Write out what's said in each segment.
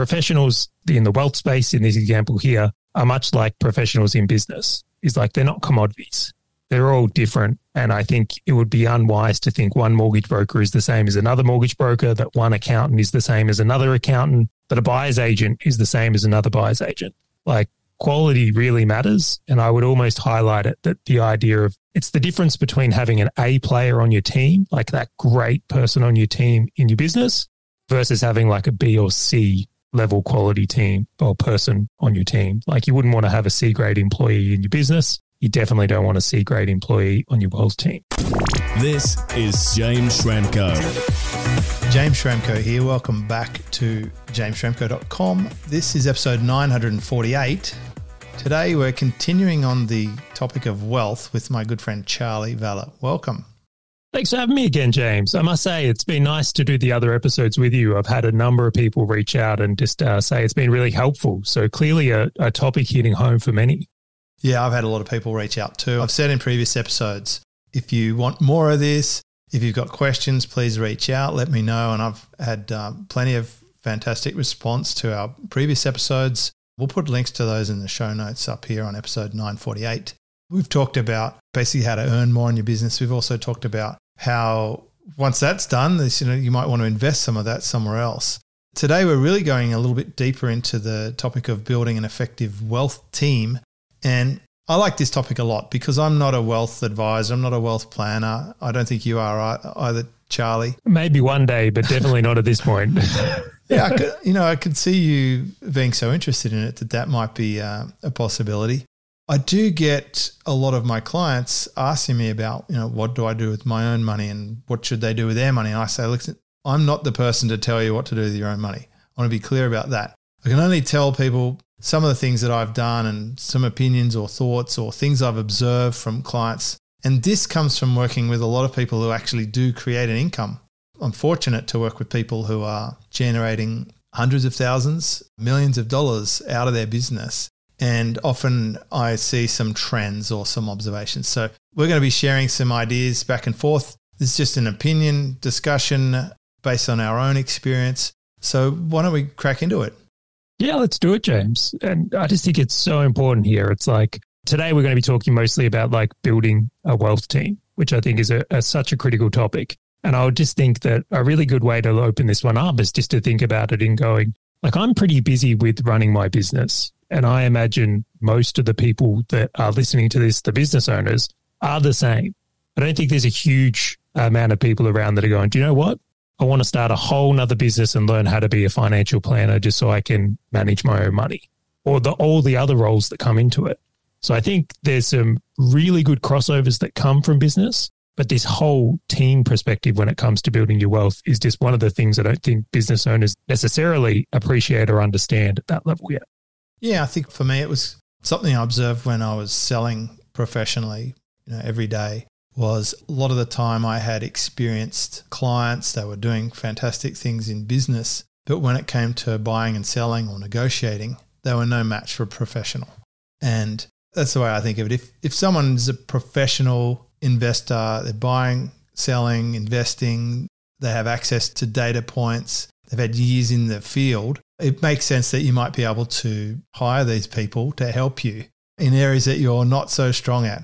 professionals in the wealth space in this example here are much like professionals in business. Is like they're not commodities. They're all different. And I think it would be unwise to think one mortgage broker is the same as another mortgage broker, that one accountant is the same as another accountant, that a buyer's agent is the same as another buyer's agent. Like quality really matters. And I would almost highlight it that the idea of it's the difference between having an A player on your team, like that great person on your team in your business, versus having like a B or C level quality team or person on your team. Like you wouldn't want to have a C grade employee in your business. You definitely don't want a C grade employee on your wealth team. This is James Schramko. James Schramko here. Welcome back to jamesschramko.com. This is episode 948. Today we're continuing on the topic of wealth with my good friend Charley Valher. Welcome. Thanks for having me again, James. I must say, it's been nice to do the other episodes with you. I've had a number of people reach out and just uh, say it's been really helpful. So, clearly, a, a topic hitting home for many. Yeah, I've had a lot of people reach out too. I've said in previous episodes if you want more of this, if you've got questions, please reach out, let me know. And I've had uh, plenty of fantastic response to our previous episodes. We'll put links to those in the show notes up here on episode 948. We've talked about basically how to earn more in your business. We've also talked about how once that's done, this, you know, you might want to invest some of that somewhere else. Today, we're really going a little bit deeper into the topic of building an effective wealth team. And I like this topic a lot because I'm not a wealth advisor. I'm not a wealth planner. I don't think you are either, Charley. Maybe one day, but definitely not at this point. yeah, I could, you know, I could see you being so interested in it that that might be uh, a possibility. I do get a lot of my clients asking me about, you know, what do I do with my own money and what should they do with their money? And I say, listen, I'm not the person to tell you what to do with your own money. I want to be clear about that. I can only tell people some of the things that I've done and some opinions or thoughts or things I've observed from clients. And this comes from working with a lot of people who actually do create an income. I'm fortunate to work with people who are generating hundreds of thousands, millions of dollars out of their business and often I see some trends or some observations. So we're going to be sharing some ideas back and forth. This is just an opinion discussion based on our own experience. So why don't we crack into it? Yeah, let's do it, James. And I just think it's so important here. It's like today we're going to be talking mostly about like building a wealth team, which I think is a, a such a critical topic. And I would just think that a really good way to open this one up is just to think about it in going, like, I'm pretty busy with running my business. And I imagine most of the people that are listening to this, the business owners, are the same. I don't think there's a huge amount of people around that are going, do you know what? I want to start a whole nother business and learn how to be a financial planner just so I can manage my own money or the, all the other roles that come into it. So I think there's some really good crossovers that come from business, but this whole team perspective when it comes to building your wealth is just one of the things I don't think business owners necessarily appreciate or understand at that level yet. Yeah, I think for me it was something I observed when I was selling professionally, you know, every day was a lot of the time I had experienced clients that were doing fantastic things in business, but when it came to buying and selling or negotiating, they were no match for a professional. And that's the way I think of it. If if someone's a professional investor, they're buying, selling, investing, they have access to data points, they've had years in the field, it makes sense that you might be able to hire these people to help you in areas that you're not so strong at.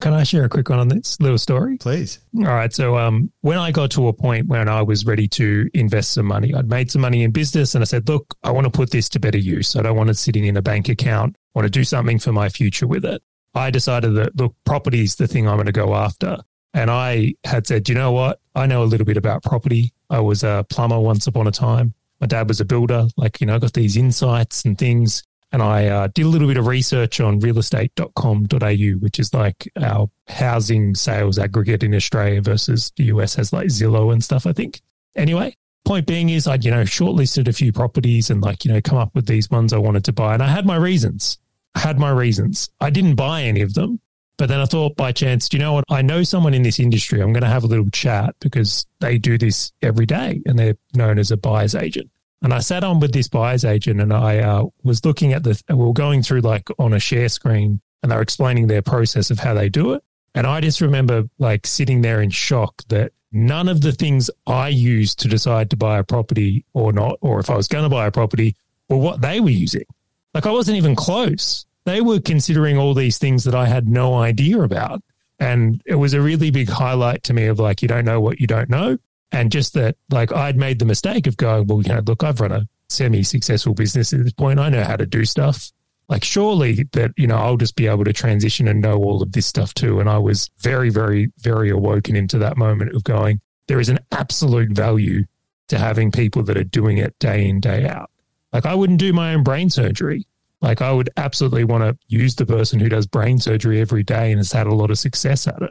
Can I share a quick one on this little story? Please. All right. So, um, when I got to a point when I was ready to invest some money, I'd made some money in business and I said, look, I want to put this to better use. I don't want it sitting in a bank account. I want to do something for my future with it. I decided that, look, property is the thing I'm going to go after. And I had said, you know what? I know a little bit about property. I was a plumber once upon a time my dad was a builder. Like, you know, I got these insights and things. And I uh, did a little bit of research on realestate.com.au, which is like our housing sales aggregate in Australia versus the US has like Zillow and stuff, I think. Anyway, point being is I'd, you know, shortlisted a few properties and like, you know, come up with these ones I wanted to buy. And I had my reasons. I had my reasons. I didn't buy any of them, but then I thought by chance, do you know what? I know someone in this industry. I'm going to have a little chat because they do this every day and they're known as a buyer's agent. And I sat on with this buyer's agent and I uh, was looking at the, we were going through like on a share screen and they were explaining their process of how they do it. And I just remember like sitting there in shock that none of the things I used to decide to buy a property or not, or if I was going to buy a property, were what they were using. Like I wasn't even close. They were considering all these things that I had no idea about. And it was a really big highlight to me of like, you don't know what you don't know. And just that, like, I'd made the mistake of going, well, you know, look, I've run a semi successful business at this point. I know how to do stuff. Like, surely that, you know, I'll just be able to transition and know all of this stuff too. And I was very, very, very awoken into that moment of going, there is an absolute value to having people that are doing it day in, day out. Like, I wouldn't do my own brain surgery. Like, I would absolutely want to use the person who does brain surgery every day and has had a lot of success at it.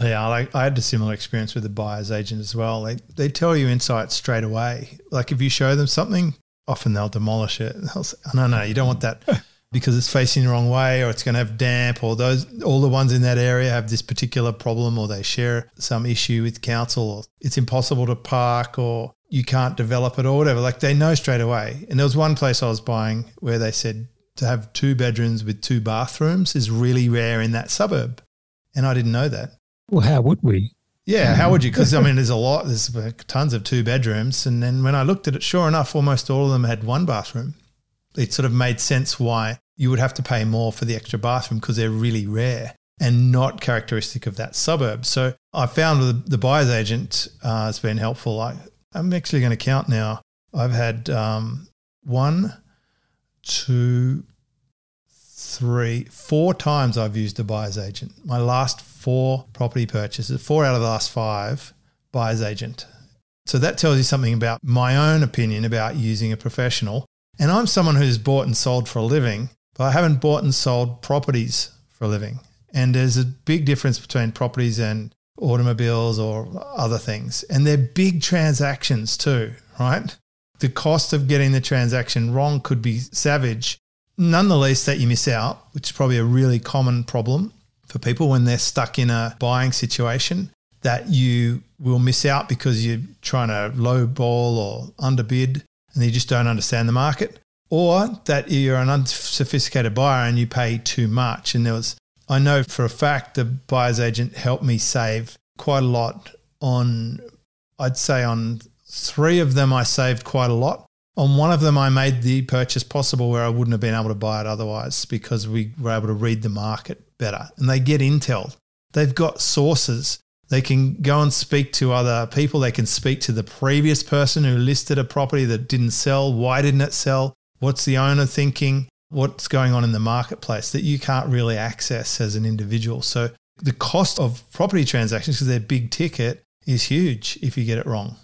Yeah, like I had a similar experience with the buyer's agent as well. They they tell you insights straight away. Like if you show them something, often they'll demolish it. They'll say, no, no, you don't want that because it's facing the wrong way, or it's going to have damp, or those all the ones in that area have this particular problem, or they share some issue with council, or it's impossible to park, or you can't develop it, or whatever. Like they know straight away. And there was one place I was buying where they said to have two bedrooms with two bathrooms is really rare in that suburb, and I didn't know that. Well, how would we? Yeah, how would you? Because I mean, there's a lot. There's tons of two bedrooms, and then when I looked at it, sure enough, almost all of them had one bathroom. It sort of made sense why you would have to pay more for the extra bathroom because they're really rare and not characteristic of that suburb. So I found the, the buyer's agent uh, has been helpful. I, I'm actually going to count now. I've had um, one, two, three, four times I've used a buyer's agent. My last four property purchases, four out of the last five, buyer's agent. So that tells you something about my own opinion about using a professional. And I'm someone who's bought and sold for a living, but I haven't bought and sold properties for a living. And there's a big difference between properties and automobiles or other things. And they're big transactions too, right? The cost of getting the transaction wrong could be savage. None the least that you miss out, which is probably a really common problem for people when they're stuck in a buying situation that you will miss out because you're trying to lowball or underbid and you just don't understand the market, or that you're an unsophisticated buyer and you pay too much. And there was, I know for a fact, the buyer's agent helped me save quite a lot on, I'd say on three of them, I saved quite a lot. On one of them, I made the purchase possible where I wouldn't have been able to buy it otherwise because we were able to read the market better. And they get intel. They've got sources. They can go and speak to other people. They can speak to the previous person who listed a property that didn't sell. Why didn't it sell? What's the owner thinking? What's going on in the marketplace that you can't really access as an individual? So the cost of property transactions, because they're big ticket, is huge if you get it wrong.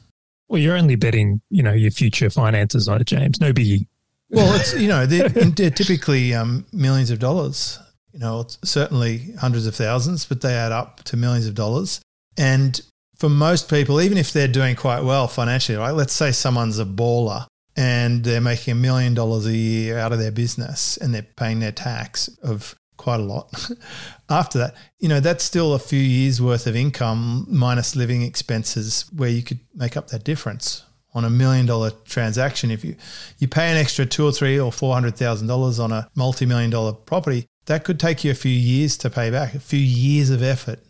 Well, you're only betting, you know, your future finances on it, James. No biggie. Well, it's you know they're, they're typically um, millions of dollars. You know, certainly hundreds of thousands, but they add up to millions of dollars. And for most people, even if they're doing quite well financially, right? Let's say someone's a baller and they're making a million dollars a year out of their business and they're paying their tax of quite a lot. After that, you know, that's still a few years worth of income minus living expenses where you could make up that difference on a million dollar transaction. If you, you pay an extra two or three or four hundred thousand dollars on a multi million dollar property, that could take you a few years to pay back, a few years of effort.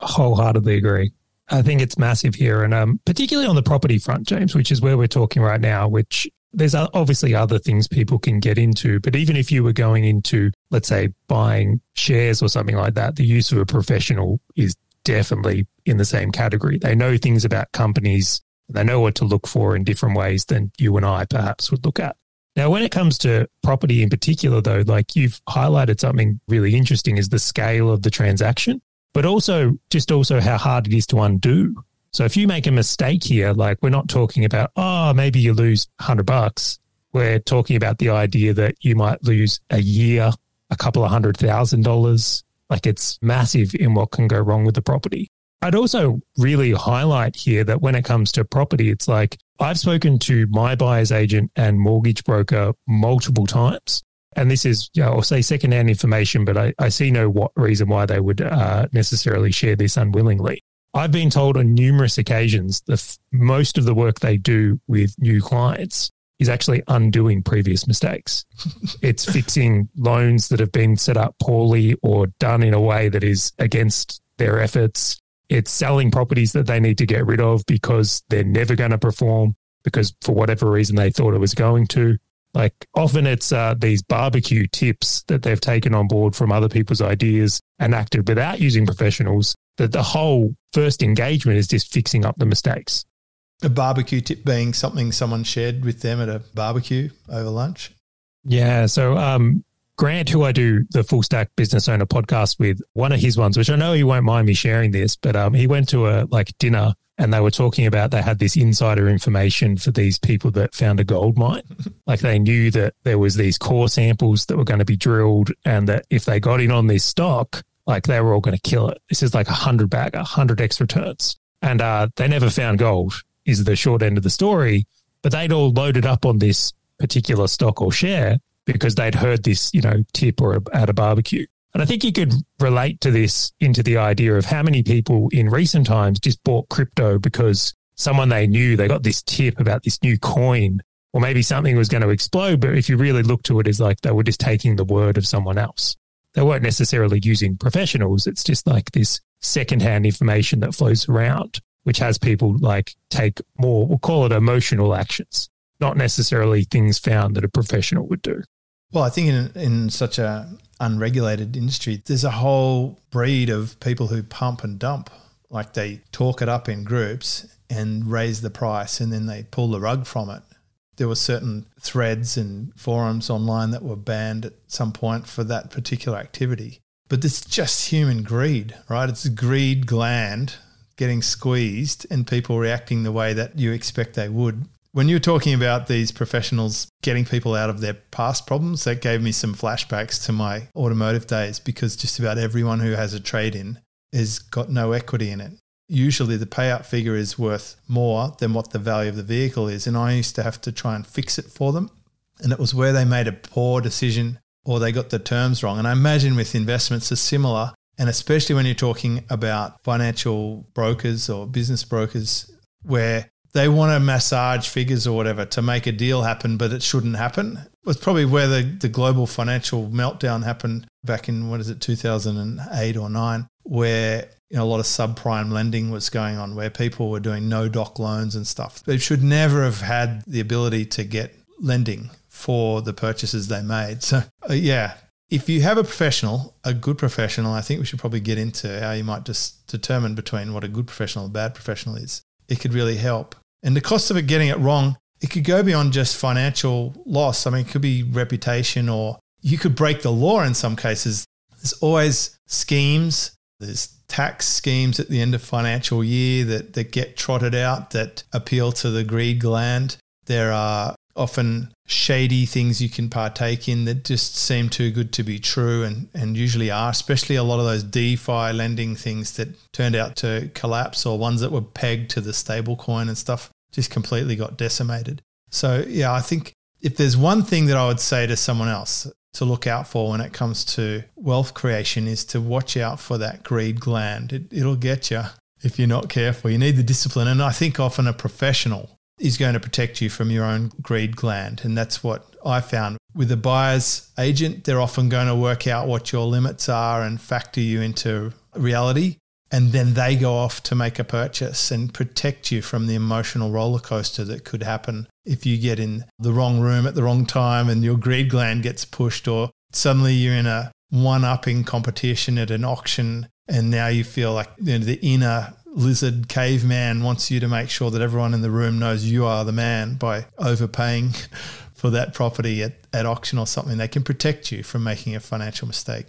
Wholeheartedly agree. I think it's massive here, and um, particularly on the property front, James, which is where we're talking right now. Which there's obviously other things people can get into, but even if you were going into, let's say, buying shares or something like that, the use of a professional is definitely in the same category. They know things about companies. They know what to look for in different ways than you and I perhaps would look at. Now, when it comes to property in particular, though, like you've highlighted something really interesting is the scale of the transaction, but also just also how hard it is to undo. So if you make a mistake here, like we're not talking about, oh, maybe you lose 100 bucks. We're talking about the idea that you might lose a year, a couple of hundred thousand dollars. Like it's massive in what can go wrong with the property. I'd also really highlight here that when it comes to property, it's like I've spoken to my buyer's agent and mortgage broker multiple times. And this is, you know, I'll say secondhand information, but I, I see no what reason why they would uh, necessarily share this unwillingly. I've been told on numerous occasions that most of the work they do with new clients is actually undoing previous mistakes. it's fixing loans that have been set up poorly or done in a way that is against their efforts. It's selling properties that they need to get rid of because they're never going to perform because for whatever reason they thought it was going to. Like often it's uh, these barbecue tips that they've taken on board from other people's ideas and acted without using professionals. That the whole first engagement is just fixing up the mistakes. A barbecue tip being something someone shared with them at a barbecue over lunch. Yeah. So um, Grant, who I do the Full Stack Business Owner podcast with, one of his ones, which I know he won't mind me sharing this, but um, he went to a like dinner and they were talking about they had this insider information for these people that found a gold mine. like they knew that there was these core samples that were going to be drilled and that if they got in on this stock, like they were all going to kill it. This is like a hundred bag, a hundred X returns. And uh, they never found gold is the short end of the story, but they'd all loaded up on this particular stock or share because they'd heard this, you know, tip or at a barbecue. And I think you could relate to this into the idea of how many people in recent times just bought crypto because someone they knew, they got this tip about this new coin, or maybe something was going to explode. But if you really look to it as like they were just taking the word of someone else, they weren't necessarily using professionals. It's just like this secondhand information that flows around, which has people like take more, we'll call it emotional actions, not necessarily things found that a professional would do. Well, I think in in such a unregulated industry, there's a whole breed of people who pump and dump. Like they talk it up in groups and raise the price and then they pull the rug from it. There were certain threads and forums online that were banned at some point for that particular activity. But it's just human greed, right? It's greed gland getting squeezed and people reacting the way that you expect they would when you were talking about these professionals getting people out of their past problems, that gave me some flashbacks to my automotive days because just about everyone who has a trade in has got no equity in it. Usually the payout figure is worth more than what the value of the vehicle is. And I used to have to try and fix it for them. And it was where they made a poor decision or they got the terms wrong. And I imagine with investments are similar. And especially when you're talking about financial brokers or business brokers, where they want to massage figures or whatever to make a deal happen, but it shouldn't happen. It was probably where the, the global financial meltdown happened back in, what is it, 2008 or 9, where you know, a lot of subprime lending was going on, where people were doing no doc loans and stuff. They should never have had the ability to get lending for the purchases they made. So, uh, yeah, if you have a professional, a good professional, I think we should probably get into how you might just determine between what a good professional and a bad professional is. It could really help. And the cost of it getting it wrong, it could go beyond just financial loss. I mean, it could be reputation or you could break the law in some cases. There's always schemes, there's tax schemes at the end of financial year that, that get trotted out that appeal to the greed gland. There are often shady things you can partake in that just seem too good to be true and, and usually are, especially a lot of those DeFi lending things that turned out to collapse or ones that were pegged to the stablecoin and stuff just completely got decimated. So, yeah, I think if there's one thing that I would say to someone else to look out for when it comes to wealth creation is to watch out for that greed gland. It, it'll get you if you're not careful. You need the discipline. And I think often a professional is going to protect you from your own greed gland. And that's what I found with a buyer's agent. They're often going to work out what your limits are and factor you into reality. And then they go off to make a purchase and protect you from the emotional roller coaster that could happen if you get in the wrong room at the wrong time and your greed gland gets pushed, or suddenly you're in a one upping competition at an auction and now you feel like you know, the inner lizard caveman wants you to make sure that everyone in the room knows you are the man by overpaying for that property at, at auction or something. They can protect you from making a financial mistake.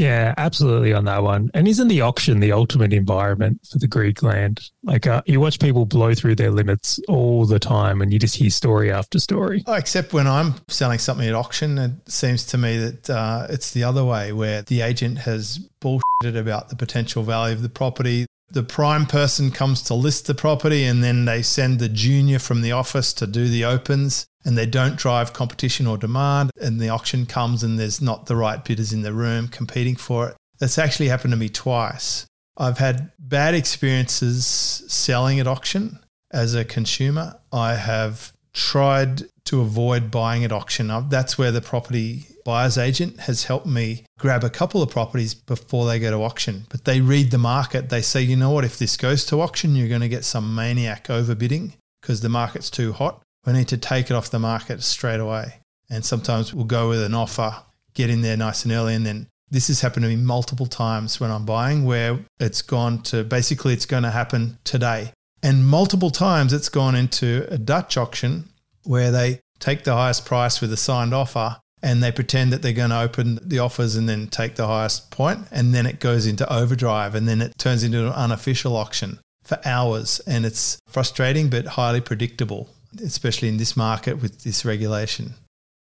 Yeah, absolutely on that one. And isn't the auction the ultimate environment for the greed gland? Like uh, you watch people blow through their limits all the time and you just hear story after story. Oh, except when I'm selling something at auction, it seems to me that uh, it's the other way where the agent has bullshitted about the potential value of the property the prime person comes to list the property and then they send the junior from the office to do the opens and they don't drive competition or demand and the auction comes and there's not the right bidders in the room competing for it. That's actually happened to me twice. I've had bad experiences selling at auction as a consumer. I have tried to avoid buying at auction. That's where the property buyer's agent has helped me grab a couple of properties before they go to auction. But they read the market. They say, you know what, if this goes to auction, you're going to get some maniac overbidding because the market's too hot. We need to take it off the market straight away. And sometimes we'll go with an offer, get in there nice and early, and then this has happened to me multiple times when I'm buying where it's gone to basically it's going to happen today. And multiple times it's gone into a Dutch auction where they take the highest price with a signed offer and they pretend that they're going to open the offers and then take the highest point and then it goes into overdrive and then it turns into an unofficial auction for hours and it's frustrating but highly predictable especially in this market with this regulation.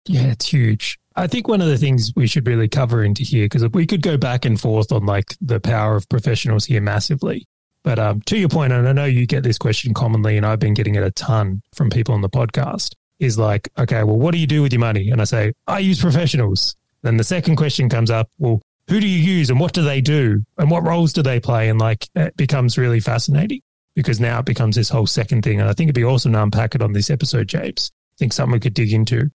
Yeah it's huge. I think one of the things we should really cover into here because we could go back and forth on like the power of professionals here massively but um, to your point and i know you get this question commonly and i've been getting it a ton from people on the podcast is like, okay, well, what do you do with your money? And I say, I use professionals. Then the second question comes up, well, who do you use and what do they do and what roles do they play? And like, it becomes really fascinating because now it becomes this whole second thing. And I think it'd be awesome to unpack it on this episode, James. I think something we could dig into.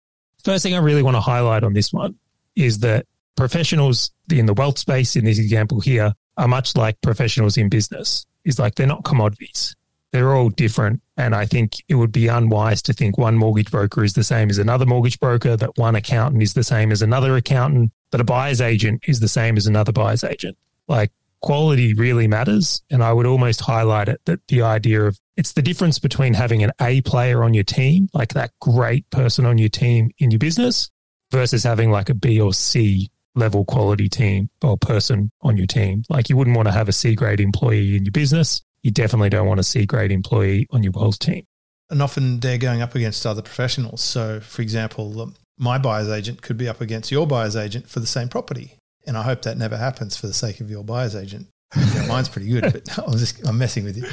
First thing I really want to highlight on this one is that professionals in the wealth space in this example here are much like professionals in business. Is like they're not commodities they're all different. And I think it would be unwise to think one mortgage broker is the same as another mortgage broker, that one accountant is the same as another accountant, that a buyer's agent is the same as another buyer's agent. Like quality really matters. And I would almost highlight it that the idea of it's the difference between having an A player on your team, like that great person on your team in your business, versus having like a B or C level quality team or person on your team. Like you wouldn't want to have a C grade employee in your business you definitely don't want a C grade employee on your wealth team. And often they're going up against other professionals. So, for example, my buyer's agent could be up against your buyer's agent for the same property. And I hope that never happens for the sake of your buyer's agent. mine's pretty good, but I'm just I'm messing with you.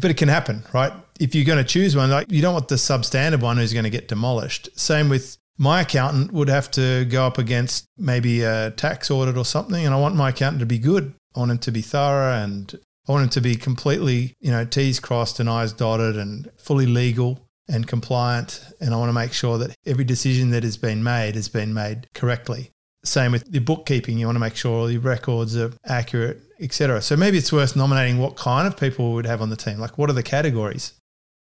But it can happen, right? If you're going to choose one, like you don't want the substandard one who's going to get demolished. Same with my accountant would have to go up against maybe a tax audit or something, and I want my accountant to be good. I want him to be thorough and I want him to be completely, you know, T's crossed and I's dotted and fully legal and compliant. And I want to make sure that every decision that has been made has been made correctly. Same with your bookkeeping. You want to make sure all your records are accurate, etc. So maybe it's worth nominating what kind of people we would have on the team. Like, what are the categories?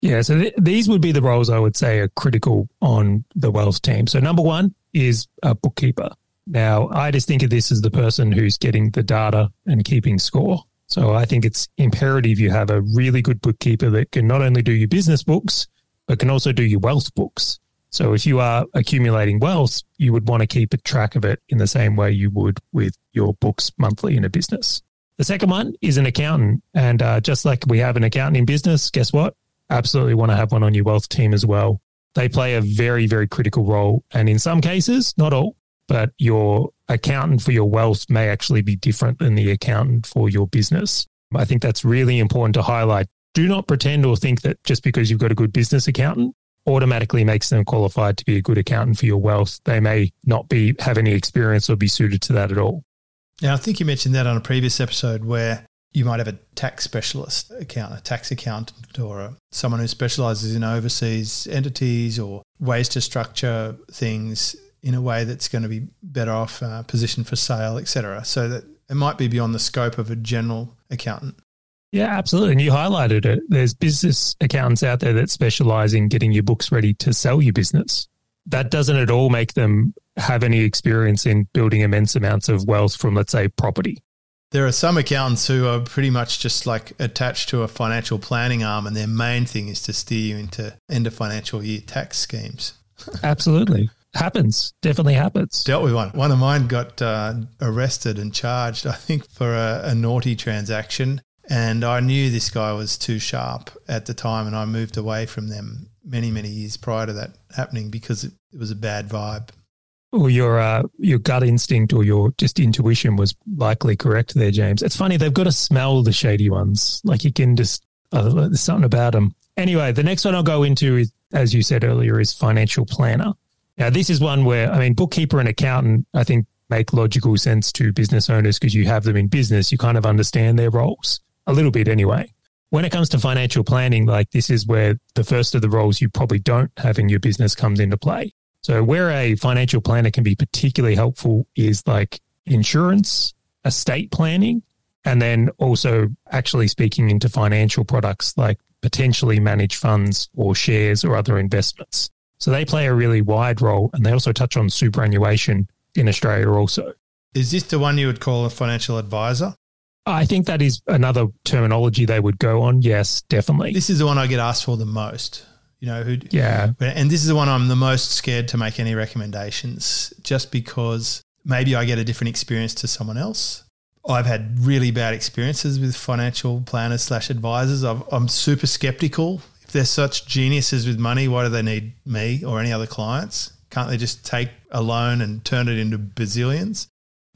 Yeah, so th- these would be the roles I would say are critical on the wealth team. So number one is a bookkeeper. Now, I just think of this as the person who's getting the data and keeping score. So I think it's imperative you have a really good bookkeeper that can not only do your business books, but can also do your wealth books. So if you are accumulating wealth, you would want to keep a track of it in the same way you would with your books monthly in a business. The second one is an accountant. And uh, just like we have an accountant in business, guess what? Absolutely want to have one on your wealth team as well. They play a very, very critical role. And in some cases, not all, but your accountant for your wealth may actually be different than the accountant for your business. I think that's really important to highlight. Do not pretend or think that just because you've got a good business accountant automatically makes them qualified to be a good accountant for your wealth. They may not be have any experience or be suited to that at all. Yeah, I think you mentioned that on a previous episode where you might have a tax specialist account, a tax accountant, or a, someone who specializes in overseas entities or ways to structure things in a way that's going to be better off uh, positioned for sale, etc. So that it might be beyond the scope of a general accountant. Yeah, absolutely. And you highlighted it. There's business accountants out there that specialize in getting your books ready to sell your business. That doesn't at all make them have any experience in building immense amounts of wealth from, let's say, property. There are some accountants who are pretty much just like attached to a financial planning arm, and their main thing is to steer you into end of financial year tax schemes. Absolutely happens. Definitely happens. Dealt with one. One of mine got uh, arrested and charged, I think, for a, a naughty transaction. And I knew this guy was too sharp at the time, and I moved away from them many, many years prior to that happening because it, it was a bad vibe. Or your uh, your gut instinct or your just intuition was likely correct there, James. It's funny they've got to smell the shady ones. Like you can just uh, there's something about them. Anyway, the next one I'll go into is, as you said earlier, is financial planner. Now, this is one where, I mean, bookkeeper and accountant, I think, make logical sense to business owners because you have them in business. You kind of understand their roles a little bit anyway. When it comes to financial planning, like this is where the first of the roles you probably don't have in your business comes into play. So, where a financial planner can be particularly helpful is like insurance, estate planning, and then also actually speaking into financial products like potentially managed funds or shares or other investments. So they play a really wide role and they also touch on superannuation in Australia also. Is this the one you would call a financial advisor? I think that is another terminology they would go on. Yes, definitely. This is the one I get asked for the most. You know, who yeah. And this is the one I'm the most scared to make any recommendations just because maybe I get a different experience to someone else. I've had really bad experiences with financial planners slash advisors. i am super skeptical. If they're such geniuses with money, why do they need me or any other clients? Can't they just take a loan and turn it into bazillions?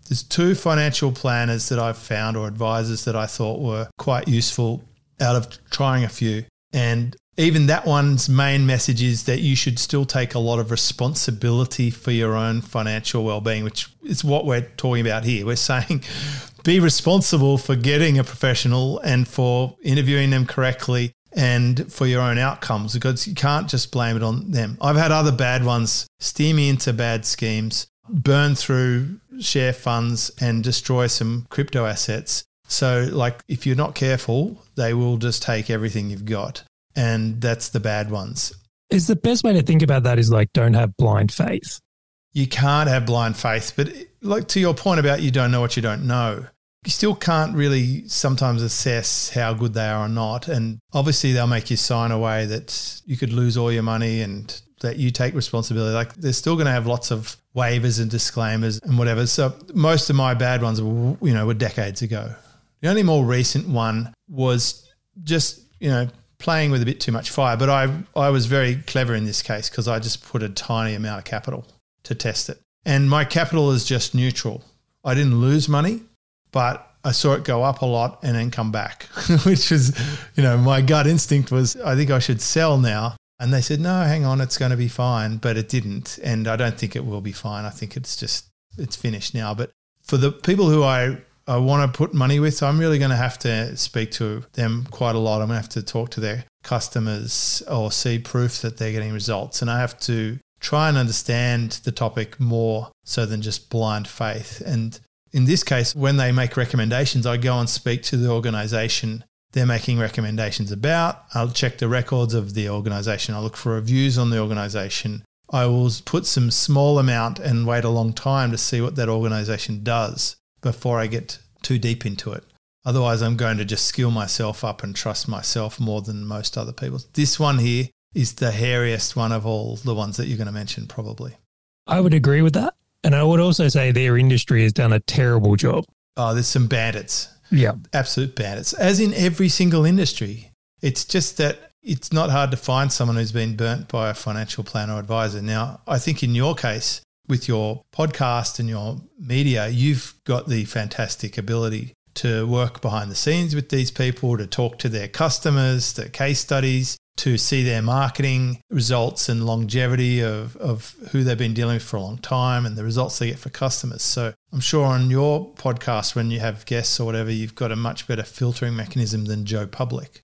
There's two financial planners that I've found or advisors that I thought were quite useful out of trying a few. And even that one's main message is that you should still take a lot of responsibility for your own financial well-being which is what we're talking about here. We're saying be responsible for getting a professional and for interviewing them correctly and for your own outcomes because you can't just blame it on them. I've had other bad ones steer me into bad schemes burn through share funds and destroy some crypto assets. So like if you're not careful they will just take everything you've got and that's the bad ones. Is the best way to think about that is like don't have blind faith. You can't have blind faith, but like to your point about you don't know what you don't know, you still can't really sometimes assess how good they are or not. And obviously, they'll make you sign away that you could lose all your money and that you take responsibility. Like they're still going to have lots of waivers and disclaimers and whatever. So most of my bad ones, were, you know, were decades ago. The only more recent one was just you know playing with a bit too much fire. But I, I was very clever in this case because I just put a tiny amount of capital to test it. And my capital is just neutral. I didn't lose money, but I saw it go up a lot and then come back, which was, you know, my gut instinct was, I think I should sell now. And they said, no, hang on, it's going to be fine. But it didn't. And I don't think it will be fine. I think it's just, it's finished now. But for the people who I I want to put money with, So I'm really going to have to speak to them quite a lot. I'm going to have to talk to their customers or see proof that they're getting results. And I have to try and understand the topic more so than just blind faith. And in this case, when they make recommendations, I go and speak to the organization they're making recommendations about. I'll check the records of the organization. I'll look for reviews on the organization. I will put some small amount and wait a long time to see what that organization does before I get too deep into it. Otherwise, I'm going to just skill myself up and trust myself more than most other people. This one here is the hairiest one of all the ones that you're going to mention, probably. I would agree with that. And I would also say their industry has done a terrible job. Oh, there's some bandits. Yeah. Absolute bandits, as in every single industry. It's just that it's not hard to find someone who's been burnt by a financial planner or advisor. Now, I think in your case, with your podcast and your media, you've got the fantastic ability to work behind the scenes with these people, to talk to their customers, the case studies, to see their marketing results and longevity of, of who they've been dealing with for a long time and the results they get for customers. So I'm sure on your podcast, when you have guests or whatever, you've got a much better filtering mechanism than Joe Public.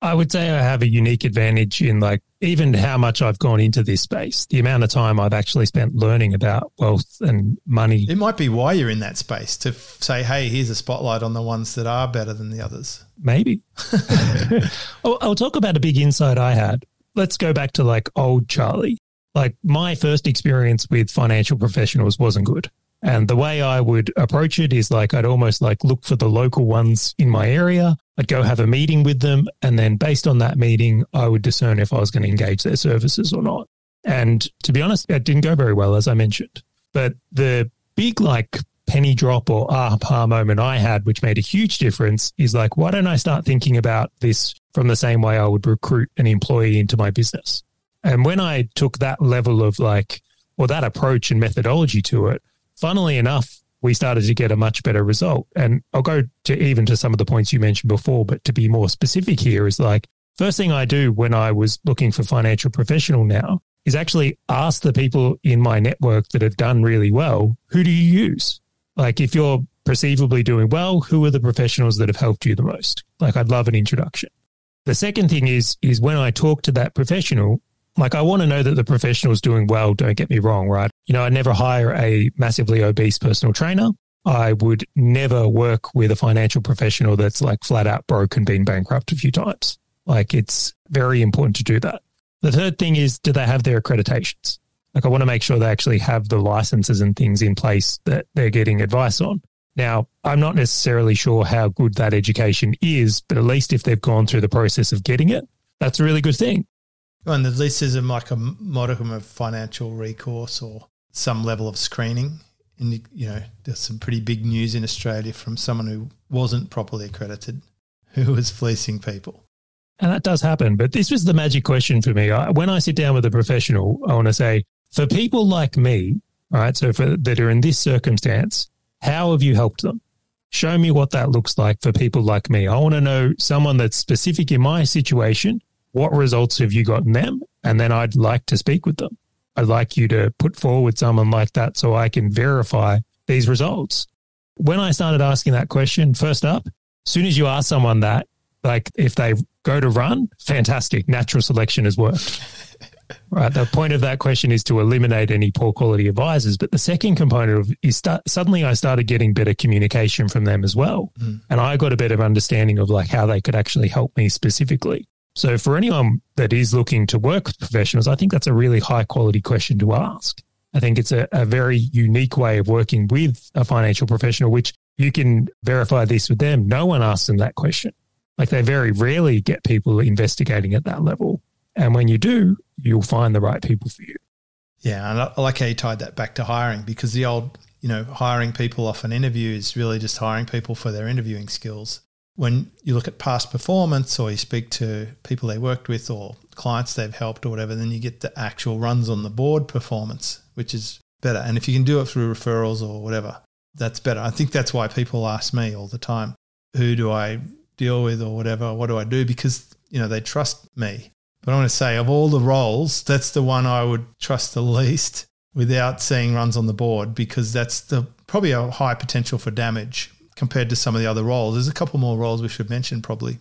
I would say I have a unique advantage in like even how much I've gone into this space, the amount of time I've actually spent learning about wealth and money. It might be why you're in that space to f- say, hey, here's a spotlight on the ones that are better than the others. Maybe. I'll, I'll talk about a big insight I had. Let's go back to like old Charley. Like my first experience with financial professionals wasn't good. And the way I would approach it is like I'd almost like look for the local ones in my area. I'd go have a meeting with them. And then based on that meeting, I would discern if I was going to engage their services or not. And to be honest, it didn't go very well, as I mentioned. But the big like penny drop or aha moment I had, which made a huge difference, is like, why don't I start thinking about this from the same way I would recruit an employee into my business? And when I took that level of like, or that approach and methodology to it, funnily enough, we started to get a much better result. And I'll go to even to some of the points you mentioned before, but to be more specific here is like first thing I do when I was looking for financial professional now is actually ask the people in my network that have done really well, who do you use? Like if you're perceivably doing well, who are the professionals that have helped you the most? Like I'd love an introduction. The second thing is is when I talk to that professional, like, I want to know that the professional is doing well. Don't get me wrong, right? You know, I never hire a massively obese personal trainer. I would never work with a financial professional that's like flat out broke and been bankrupt a few times. Like, it's very important to do that. The third thing is, do they have their accreditations? Like, I want to make sure they actually have the licenses and things in place that they're getting advice on. Now, I'm not necessarily sure how good that education is, but at least if they've gone through the process of getting it, that's a really good thing. And at least there's a, like a modicum of financial recourse or some level of screening. And, you know, there's some pretty big news in Australia from someone who wasn't properly accredited, who was fleecing people. And that does happen. But this was the magic question for me. I, when I sit down with a professional, I want to say, for people like me, all right, so for that are in this circumstance, how have you helped them? Show me what that looks like for people like me. I want to know someone that's specific in my situation. What results have you gotten them? And then I'd like to speak with them. I'd like you to put forward someone like that so I can verify these results. When I started asking that question, first up, as soon as you ask someone that, like if they go to run, fantastic, natural selection has worked. Right. The point of that question is to eliminate any poor quality advisors. But the second component of is start, suddenly I started getting better communication from them as well. Mm. And I got a better understanding of like how they could actually help me specifically. So for anyone that is looking to work with professionals, I think that's a really high quality question to ask. I think it's a, a very unique way of working with a financial professional, which you can verify this with them. No one asks them that question. Like they very rarely get people investigating at that level. And when you do, you'll find the right people for you. Yeah, and I like how you tied that back to hiring because the old, you know, hiring people off an interview is really just hiring people for their interviewing skills. When you look at past performance or you speak to people they worked with or clients they've helped or whatever, then you get the actual runs on the board performance, which is better. And if you can do it through referrals or whatever, that's better. I think that's why people ask me all the time, who do I deal with or whatever? What do I do? Because, you know, they trust me but I want to say, of all the roles, that's the one I would trust the least without seeing runs on the board because that's the probably a high potential for damage compared to some of the other roles. There's a couple more roles we should mention probably.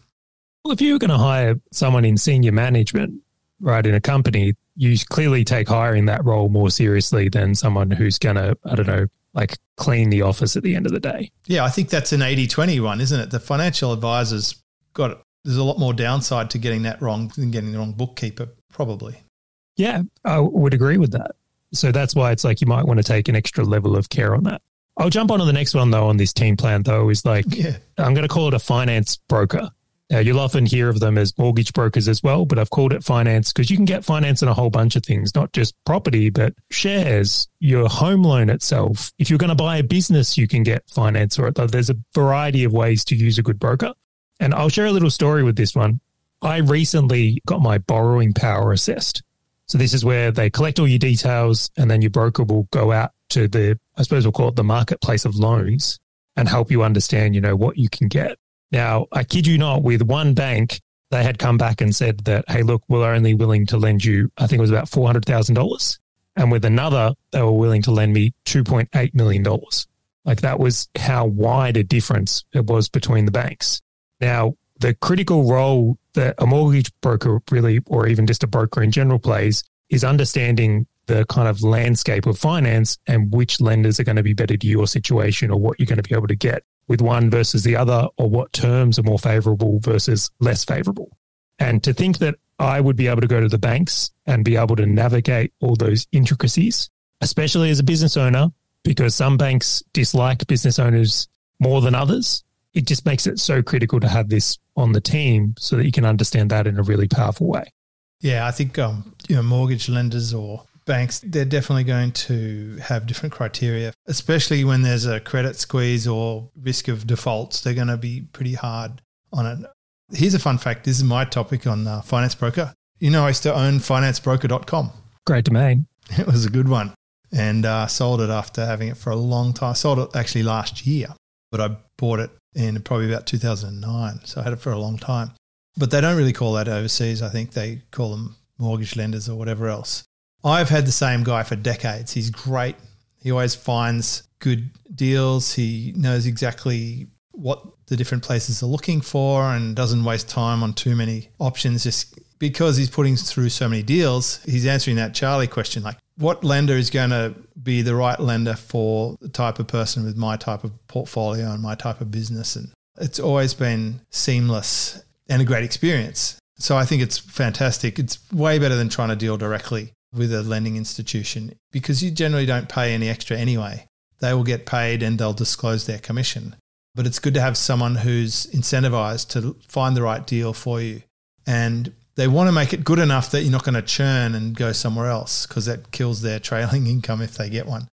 Well, if you're going to hire someone in senior management, right, in a company, you clearly take hiring that role more seriously than someone who's going to, I don't know, like clean the office at the end of the day. Yeah, I think that's an 80 20 one, isn't it? The financial advisors got there's a lot more downside to getting that wrong than getting the wrong bookkeeper, probably. Yeah, I would agree with that. So that's why it's like you might want to take an extra level of care on that. I'll jump on to the next one though on this team plan though is like yeah. I'm going to call it a finance broker. Now, you'll often hear of them as mortgage brokers as well, but I've called it finance because you can get finance in a whole bunch of things, not just property, but shares, your home loan itself. If you're going to buy a business, you can get finance for it. There's a variety of ways to use a good broker. And I'll share a little story with this one. I recently got my borrowing power assessed. So this is where they collect all your details and then your broker will go out to the, I suppose we'll call it the marketplace of loans and help you understand, you know, what you can get. Now, I kid you not, with one bank, they had come back and said that, hey, look, we're only willing to lend you, I think it was about $400,000. And with another, they were willing to lend me $2.8 million. Like that was how wide a difference it was between the banks. Now, the critical role that a mortgage broker really, or even just a broker in general, plays is understanding the kind of landscape of finance and which lenders are going to be better to your situation or what you're going to be able to get with one versus the other or what terms are more favorable versus less favorable. And to think that I would be able to go to the banks and be able to navigate all those intricacies, especially as a business owner, because some banks dislike business owners more than others it just makes it so critical to have this on the team so that you can understand that in a really powerful way. Yeah, I think um, you know mortgage lenders or banks they're definitely going to have different criteria, especially when there's a credit squeeze or risk of defaults. They're going to be pretty hard on it. Here's a fun fact. This is my topic on uh, Finance Broker. You know, I used to own financebroker.com. Great domain. It was a good one. And uh, sold it after having it for a long time. I sold it actually last year, but I bought it in probably about 2009. So I had it for a long time. But they don't really call that overseas. I think they call them mortgage lenders or whatever else. I've had the same guy for decades. He's great. He always finds good deals. He knows exactly what the different places are looking for and doesn't waste time on too many options just because he's putting through so many deals. He's answering that Charley question like, what lender is going to be the right lender for the type of person with my type of portfolio and my type of business. And it's always been seamless and a great experience. So I think it's fantastic. It's way better than trying to deal directly with a lending institution because you generally don't pay any extra anyway. They will get paid and they'll disclose their commission. But it's good to have someone who's incentivized to find the right deal for you. And they want to make it good enough that you're not going to churn and go somewhere else because that kills their trailing income if they get one.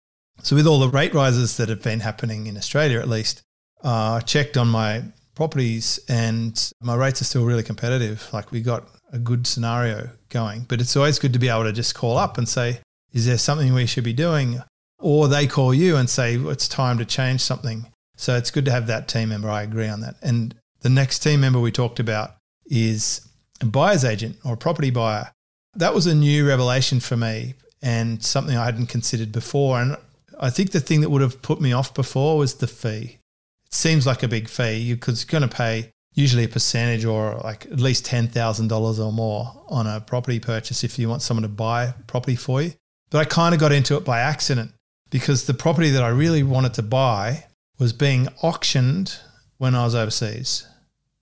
So, with all the rate rises that have been happening in Australia, at least, uh, I checked on my properties and my rates are still really competitive. Like, we got a good scenario going, but it's always good to be able to just call up and say, Is there something we should be doing? Or they call you and say, It's time to change something. So, it's good to have that team member. I agree on that. And the next team member we talked about is a buyer's agent or a property buyer. That was a new revelation for me and something I hadn't considered before. And I think the thing that would have put me off before was the fee. It seems like a big fee because you're going to pay usually a percentage or like at least $10,000 or more on a property purchase if you want someone to buy property for you. But I kind of got into it by accident because the property that I really wanted to buy was being auctioned when I was overseas.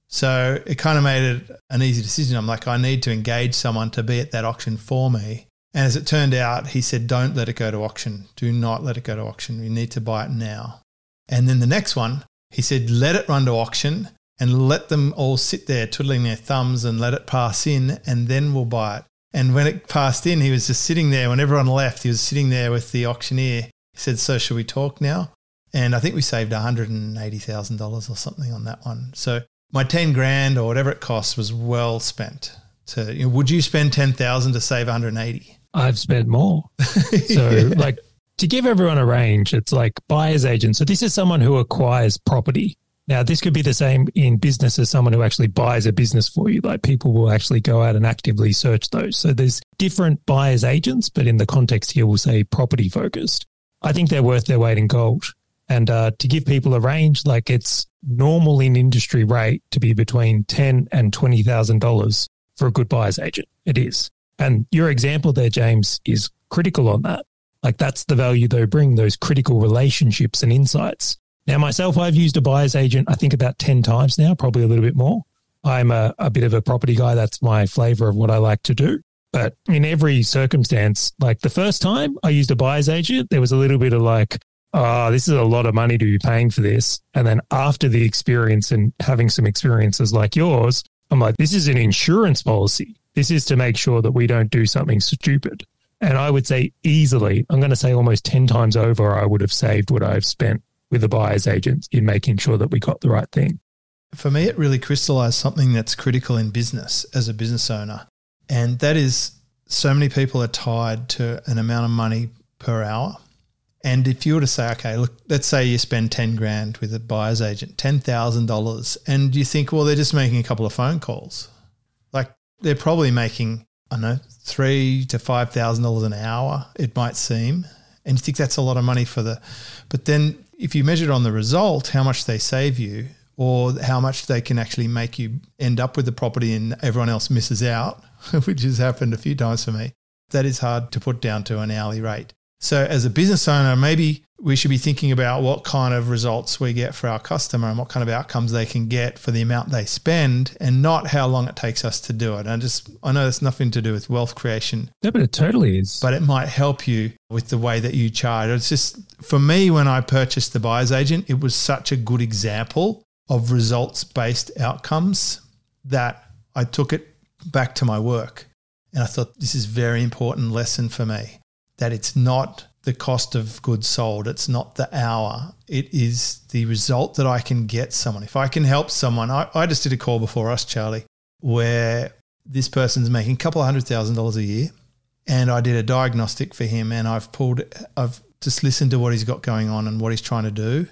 So it kind of made it an easy decision. I'm like, I need to engage someone to be at that auction for me. And as it turned out, he said, don't let it go to auction. Do not let it go to auction. You need to buy it now. And then the next one, he said, let it run to auction and let them all sit there twiddling their thumbs and let it pass in, and then we'll buy it. And when it passed in, he was just sitting there. When everyone left, he was sitting there with the auctioneer. He said, So, should we talk now? And I think we saved $180,000 or something on that one. So my 10 grand or whatever it costs was well spent. So you know, would you spend 10,000 to save 180? I've spent more. So yeah. like to give everyone a range, it's like buyer's agent. So this is someone who acquires property. Now, this could be the same in business as someone who actually buys a business for you. Like people will actually go out and actively search those. So there's different buyer's agents, but in the context here, we'll say property focused. I think they're worth their weight in gold. And uh, to give people a range, like it's normal in industry rate to be between ten and twenty thousand dollars for a good buyer's agent. It is. And your example there, James, is critical on that. Like that's the value they bring, those critical relationships and insights. Now, myself, I've used a buyer's agent, I think about 10 times now, probably a little bit more. I'm a, a bit of a property guy. That's my flavor of what I like to do. But in every circumstance, like the first time I used a buyer's agent, there was a little bit of like, oh, this is a lot of money to be paying for this. And then after the experience and having some experiences like yours, I'm like, this is an insurance policy. This is to make sure that we don't do something stupid. And I would say easily, I'm going to say almost 10 times over, I would have saved what I've spent with the buyer's agents in making sure that we got the right thing. For me, it really crystallized something that's critical in business as a business owner. And that is so many people are tied to an amount of money per hour and if you were to say, okay, look, let's say you spend 10 grand with a buyer's agent, $10,000, and you think, well, they're just making a couple of phone calls. Like they're probably making, I don't know, three to $5,000 an hour, it might seem. And you think that's a lot of money for the, but then if you measure it on the result, how much they save you or how much they can actually make you end up with the property and everyone else misses out, which has happened a few times for me, that is hard to put down to an hourly rate. So, as a business owner, maybe we should be thinking about what kind of results we get for our customer and what kind of outcomes they can get for the amount they spend and not how long it takes us to do it. And I just, I know it's nothing to do with wealth creation. No, but it totally is. But it might help you with the way that you charge. It's just, for me, when I purchased the buyer's agent, it was such a good example of results based outcomes that I took it back to my work. And I thought, this is very important lesson for me that it's not the cost of goods sold, it's not the hour, it is the result that I can get someone. If I can help someone, I, I just did a call before us, Charley, where this person's making a couple of hundred thousand dollars a year. And I did a diagnostic for him and I've pulled, I've just listened to what he's got going on and what he's trying to do.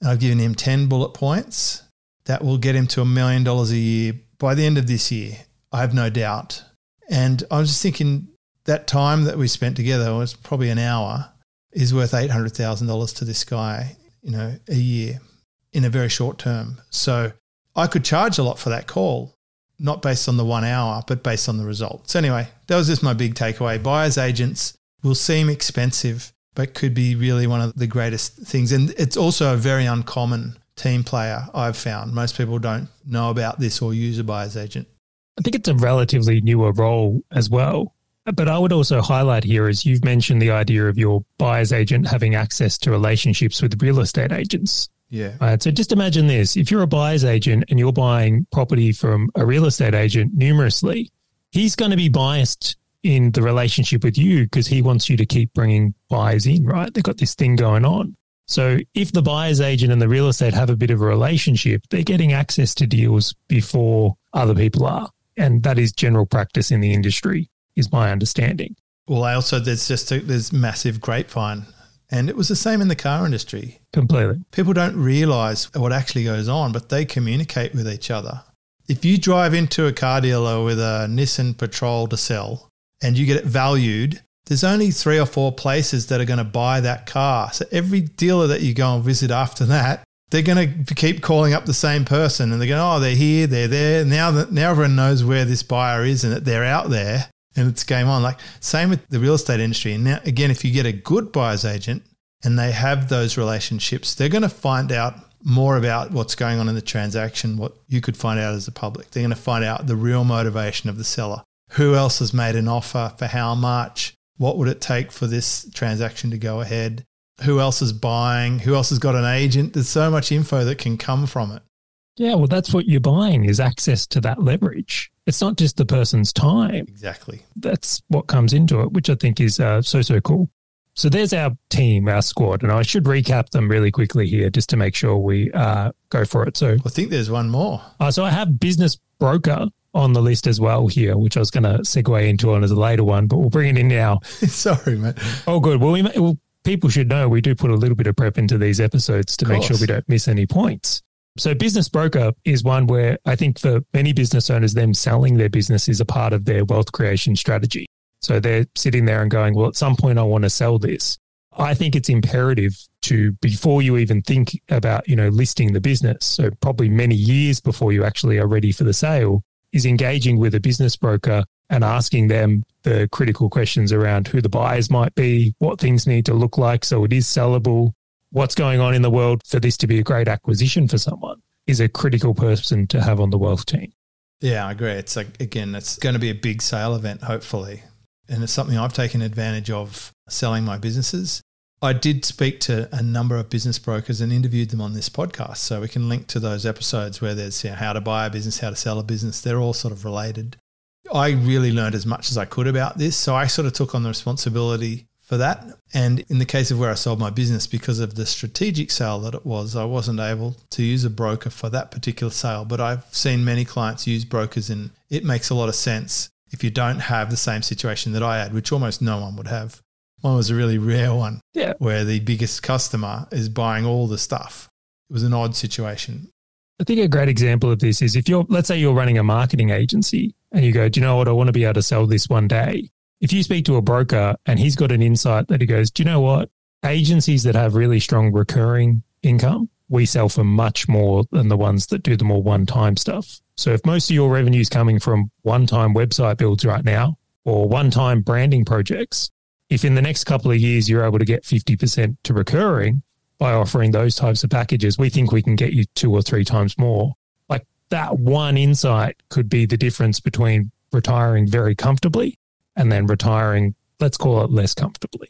And I've given him 10 bullet points that will get him to a million dollars a year by the end of this year. I have no doubt. And I was just thinking, that time that we spent together was probably an hour is worth $800,000 to this guy, you know, a year in a very short term. So I could charge a lot for that call, not based on the one hour, but based on the results. Anyway, that was just my big takeaway. Buyer's agents will seem expensive, but could be really one of the greatest things. And it's also a very uncommon team player I've found. Most people don't know about this or use a buyer's agent. I think it's a relatively newer role as well. But I would also highlight here, as you've mentioned, the idea of your buyer's agent having access to relationships with real estate agents. Yeah. Right. So just imagine this if you're a buyer's agent and you're buying property from a real estate agent numerously, he's going to be biased in the relationship with you because he wants you to keep bringing buyers in, right? They've got this thing going on. So if the buyer's agent and the real estate have a bit of a relationship, they're getting access to deals before other people are. And that is general practice in the industry, is my understanding. Well, I also there's just a, there's massive grapevine, and it was the same in the car industry. Completely. People don't realize what actually goes on, but they communicate with each other. If you drive into a car dealer with a Nissan Patrol to sell and you get it valued, there's only three or four places that are going to buy that car. So every dealer that you go and visit after that, they're going to keep calling up the same person and they're going, oh, they're here, they're there. Now that now everyone knows where this buyer is and that they're out there and it's game on. Like same with the real estate industry. And now again, if you get a good buyer's agent and they have those relationships, they're going to find out more about what's going on in the transaction, what you could find out as the public. They're going to find out the real motivation of the seller. Who else has made an offer for how much? What would it take for this transaction to go ahead? Who else is buying? Who else has got an agent? There's so much info that can come from it. Yeah, well, that's what you're buying is access to that leverage. It's not just the person's time. Exactly. That's what comes into it, which I think is uh, so, so cool. So there's our team, our squad, and I should recap them really quickly here just to make sure we uh, go for it. So I think there's one more. Uh, so I have business broker on the list as well here, which I was going to segue into on as a later one, but we'll bring it in now. Sorry, mate. Oh, good. Well, we, well, people should know we do put a little bit of prep into these episodes to make sure we don't miss any points. So, business broker is one where I think for many business owners, them selling their business is a part of their wealth creation strategy. So they're sitting there and going, well, at some point I want to sell this. I think it's imperative to, before you even think about, you know, listing the business, so probably many years before you actually are ready for the sale, is engaging with a business broker and asking them the critical questions around who the buyers might be, what things need to look like so it is sellable, what's going on in the world for this to be a great acquisition for someone is a critical person to have on the wealth team. Yeah, I agree. It's like, again, it's going to be a big sale event, hopefully and it's something I've taken advantage of selling my businesses. I did speak to a number of business brokers and interviewed them on this podcast. So we can link to those episodes where there's you know, how to buy a business, how to sell a business. They're all sort of related. I really learned as much as I could about this. So I sort of took on the responsibility for that. And in the case of where I sold my business, because of the strategic sale that it was, I wasn't able to use a broker for that particular sale. But I've seen many clients use brokers and it makes a lot of sense if you don't have the same situation that I had, which almost no one would have. Mine was a really rare one yeah. where the biggest customer is buying all the stuff. It was an odd situation. I think a great example of this is if you're, let's say you're running a marketing agency and you go, do you know what? I want to be able to sell this one day. If you speak to a broker and he's got an insight that he goes, do you know what? Agencies that have really strong recurring income, we sell for much more than the ones that do the more one time stuff. So if most of your revenue is coming from one time website builds right now or one time branding projects, if in the next couple of years you're able to get 50% to recurring by offering those types of packages, we think we can get you two or three times more. Like that one insight could be the difference between retiring very comfortably and then retiring, let's call it less comfortably.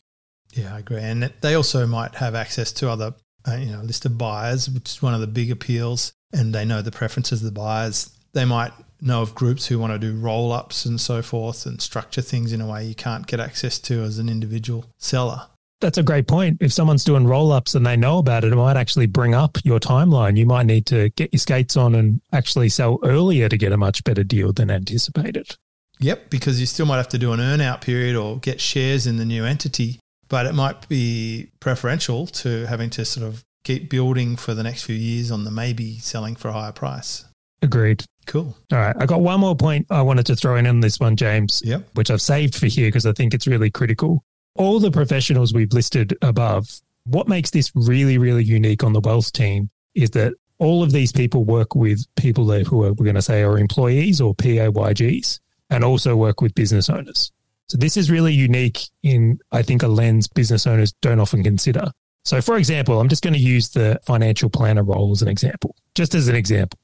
Yeah, I agree. And they also might have access to other, uh, you know, list of buyers, which is one of the big appeals. And they know the preferences of the buyers. They might know of groups who want to do roll ups and so forth and structure things in a way you can't get access to as an individual seller. That's a great point. If someone's doing roll ups and they know about it, it might actually bring up your timeline. You might need to get your skates on and actually sell earlier to get a much better deal than anticipated. Yep, because you still might have to do an earn out period or get shares in the new entity, but it might be preferential to having to sort of keep building for the next few years on the maybe selling for a higher price. Agreed. Cool. All right. I got one more point I wanted to throw in on this one, James, yep. which I've saved for here because I think it's really critical. All the professionals we've listed above, what makes this really, really unique on the wealth team is that all of these people work with people that, who are, we're going to say are employees or PAYGs and also work with business owners. So this is really unique in, I think, a lens business owners don't often consider. So, for example, I'm just going to use the financial planner role as an example, just as an example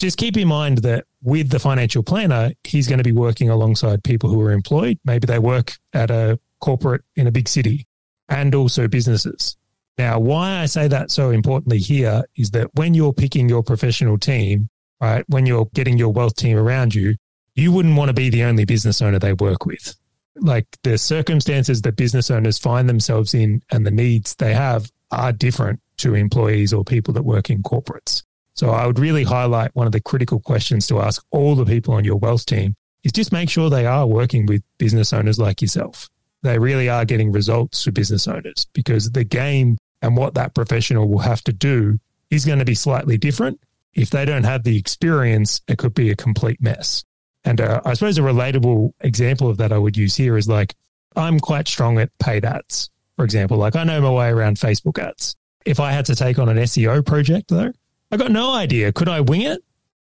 just keep in mind that with the financial planner, he's going to be working alongside people who are employed. Maybe they work at a corporate in a big city and also businesses. Now, why I say that so importantly here is that when you're picking your professional team, right, when you're getting your wealth team around you, you wouldn't want to be the only business owner they work with. Like the circumstances that business owners find themselves in and the needs they have are different to employees or people that work in corporates. So I would really highlight one of the critical questions to ask all the people on your wealth team is just make sure they are working with business owners like yourself. They really are getting results for business owners because the game and what that professional will have to do is going to be slightly different. If they don't have the experience, it could be a complete mess. And uh, I suppose a relatable example of that I would use here is like, I'm quite strong at paid ads, for example. Like, I know my way around Facebook ads. If I had to take on an SEO project, though, I got no idea. Could I wing it?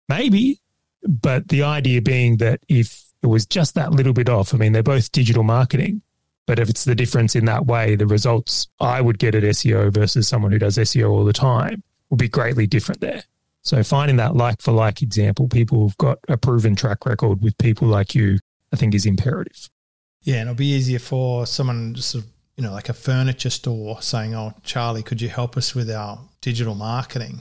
Maybe. But the idea being that if it was just that little bit off, I mean, they're both digital marketing. But if it's the difference in that way, the results I would get at SEO versus someone who does SEO all the time will be greatly different there. So finding that like for like example, people who've got a proven track record with people like you, I think is imperative. Yeah, and it'll be easier for someone just sort of, you know, like a furniture store saying, Oh, Charley, could you help us with our digital marketing?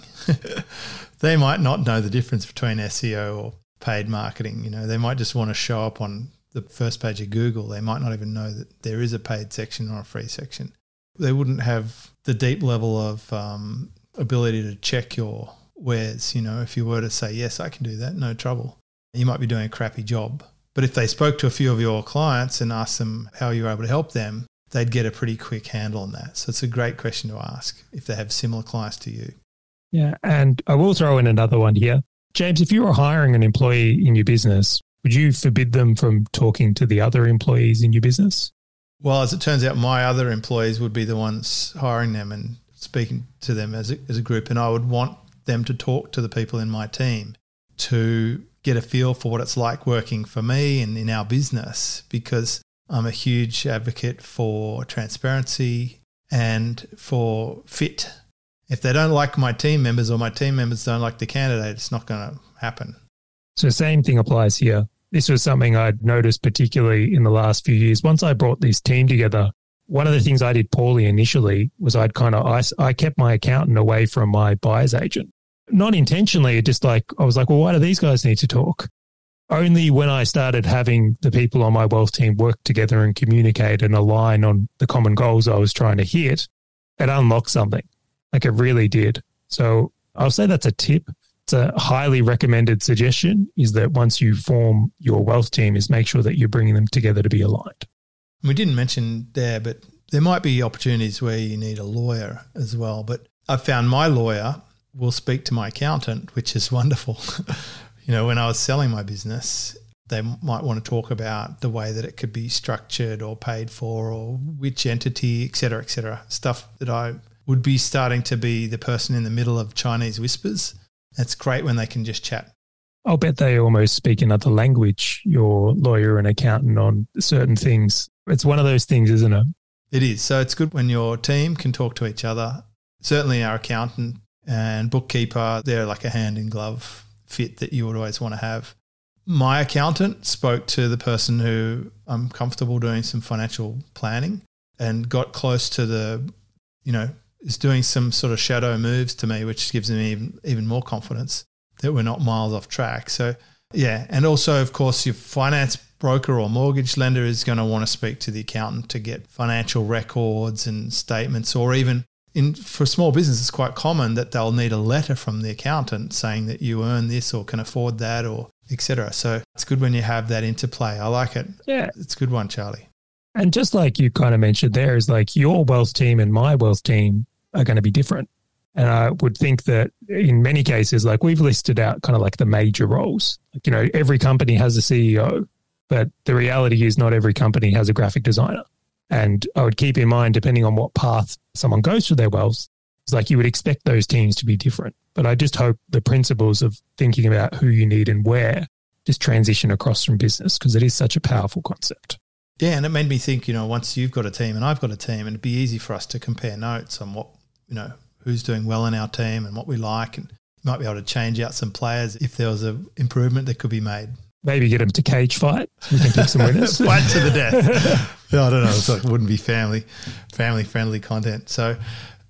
they might not know the difference between SEO or paid marketing. You know, they might just want to show up on the first page of Google. They might not even know that there is a paid section or a free section. They wouldn't have the deep level of um, ability to check your wares. You know, if you were to say, yes, I can do that, no trouble, you might be doing a crappy job. But if they spoke to a few of your clients and asked them how you were able to help them, they'd get a pretty quick handle on that. So it's a great question to ask if they have similar clients to you. Yeah. And I will throw in another one here. James, if you were hiring an employee in your business, would you forbid them from talking to the other employees in your business? Well, as it turns out, my other employees would be the ones hiring them and speaking to them as a, as a group. And I would want them to talk to the people in my team to get a feel for what it's like working for me and in our business because I'm a huge advocate for transparency and for fit. If they don't like my team members or my team members don't like the candidate, it's not going to happen. So, same thing applies here. This was something I'd noticed particularly in the last few years. Once I brought this team together, one of the things I did poorly initially was I'd kind of I, I kept my accountant away from my buyer's agent. Not intentionally, it just like I was like, well, why do these guys need to talk? Only when I started having the people on my wealth team work together and communicate and align on the common goals I was trying to hit, it unlocked something. Like it really did. So I'll say that's a tip. It's a highly recommended suggestion is that once you form your wealth team is make sure that you're bringing them together to be aligned. We didn't mention there, but there might be opportunities where you need a lawyer as well. But I've found my lawyer will speak to my accountant, which is wonderful. you know, when I was selling my business, they might want to talk about the way that it could be structured or paid for or which entity, et cetera, et cetera. Stuff that I would be starting to be the person in the middle of Chinese whispers. It's great when they can just chat. I'll bet they almost speak another language, your lawyer and accountant, on certain things. It's one of those things, isn't it? It is. So it's good when your team can talk to each other. Certainly, our accountant and bookkeeper, they're like a hand in glove fit that you would always want to have. My accountant spoke to the person who I'm comfortable doing some financial planning and got close to the, you know, is doing some sort of shadow moves to me, which gives me even, even more confidence that we're not miles off track. So, yeah. And also, of course, your finance broker or mortgage lender is going to want to speak to the accountant to get financial records and statements, or even in for small business, it's quite common that they'll need a letter from the accountant saying that you earn this or can afford that or etc. So it's good when you have that interplay. I like it. Yeah, it's a good one, Charley. And just like you kind of mentioned, there is like your wealth team and my wealth team are going to be different. And I would think that in many cases, like we've listed out kind of like the major roles. Like, you know, every company has a CEO, but the reality is not every company has a graphic designer. And I would keep in mind, depending on what path someone goes through their wealth, it's like you would expect those teams to be different. But I just hope the principles of thinking about who you need and where just transition across from business because it is such a powerful concept. Yeah, and it made me think, you know, once you've got a team and I've got a team, and it'd be easy for us to compare notes on what, you know, who's doing well in our team and what we like. And might be able to change out some players if there was an improvement that could be made. Maybe get them to cage fight. We can pick some winners. fight to the death. I don't know. It's like, it wouldn't be family, family friendly content. So,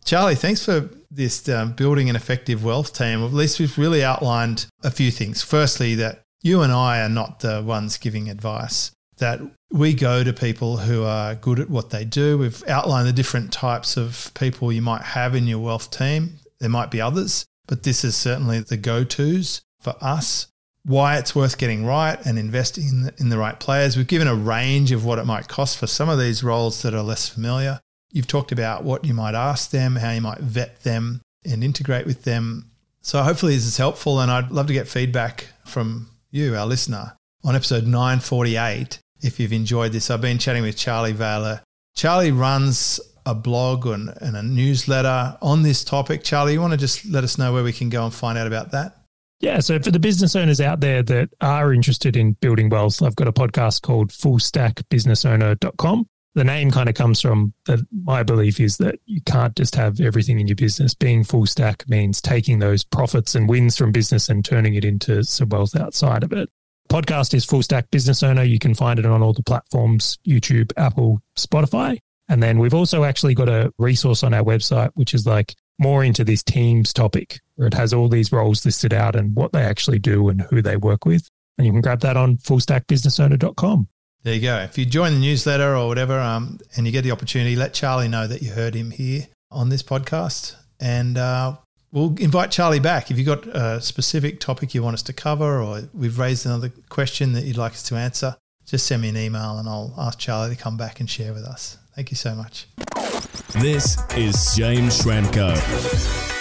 Charley, thanks for this um, building an effective wealth team. At least we've really outlined a few things. Firstly, that you and I are not the ones giving advice. That we go to people who are good at what they do. We've outlined the different types of people you might have in your wealth team. There might be others, but this is certainly the go tos for us. Why it's worth getting right and investing in the, in the right players. We've given a range of what it might cost for some of these roles that are less familiar. You've talked about what you might ask them, how you might vet them and integrate with them. So hopefully this is helpful, and I'd love to get feedback from you, our listener, on episode 948. If you've enjoyed this, I've been chatting with Charley Valher. Charley runs a blog and, and a newsletter on this topic. Charley, you want to just let us know where we can go and find out about that? Yeah, so for the business owners out there that are interested in building wealth, I've got a podcast called fullstackbusinessowner.com. The name kind of comes from that my belief is that you can't just have everything in your business. Being full stack means taking those profits and wins from business and turning it into some wealth outside of it. Podcast is Full Stack Business Owner. You can find it on all the platforms YouTube, Apple, Spotify. And then we've also actually got a resource on our website, which is like more into this teams topic, where it has all these roles listed out and what they actually do and who they work with. And you can grab that on fullstackbusinessowner.com. There you go. If you join the newsletter or whatever, um, and you get the opportunity, let Charley know that you heard him here on this podcast, and uh, we'll invite Charley back. If you've got a specific topic you want us to cover, or we've raised another question that you'd like us to answer, just send me an email, and I'll ask Charley to come back and share with us. Thank you so much. This is James Schramko.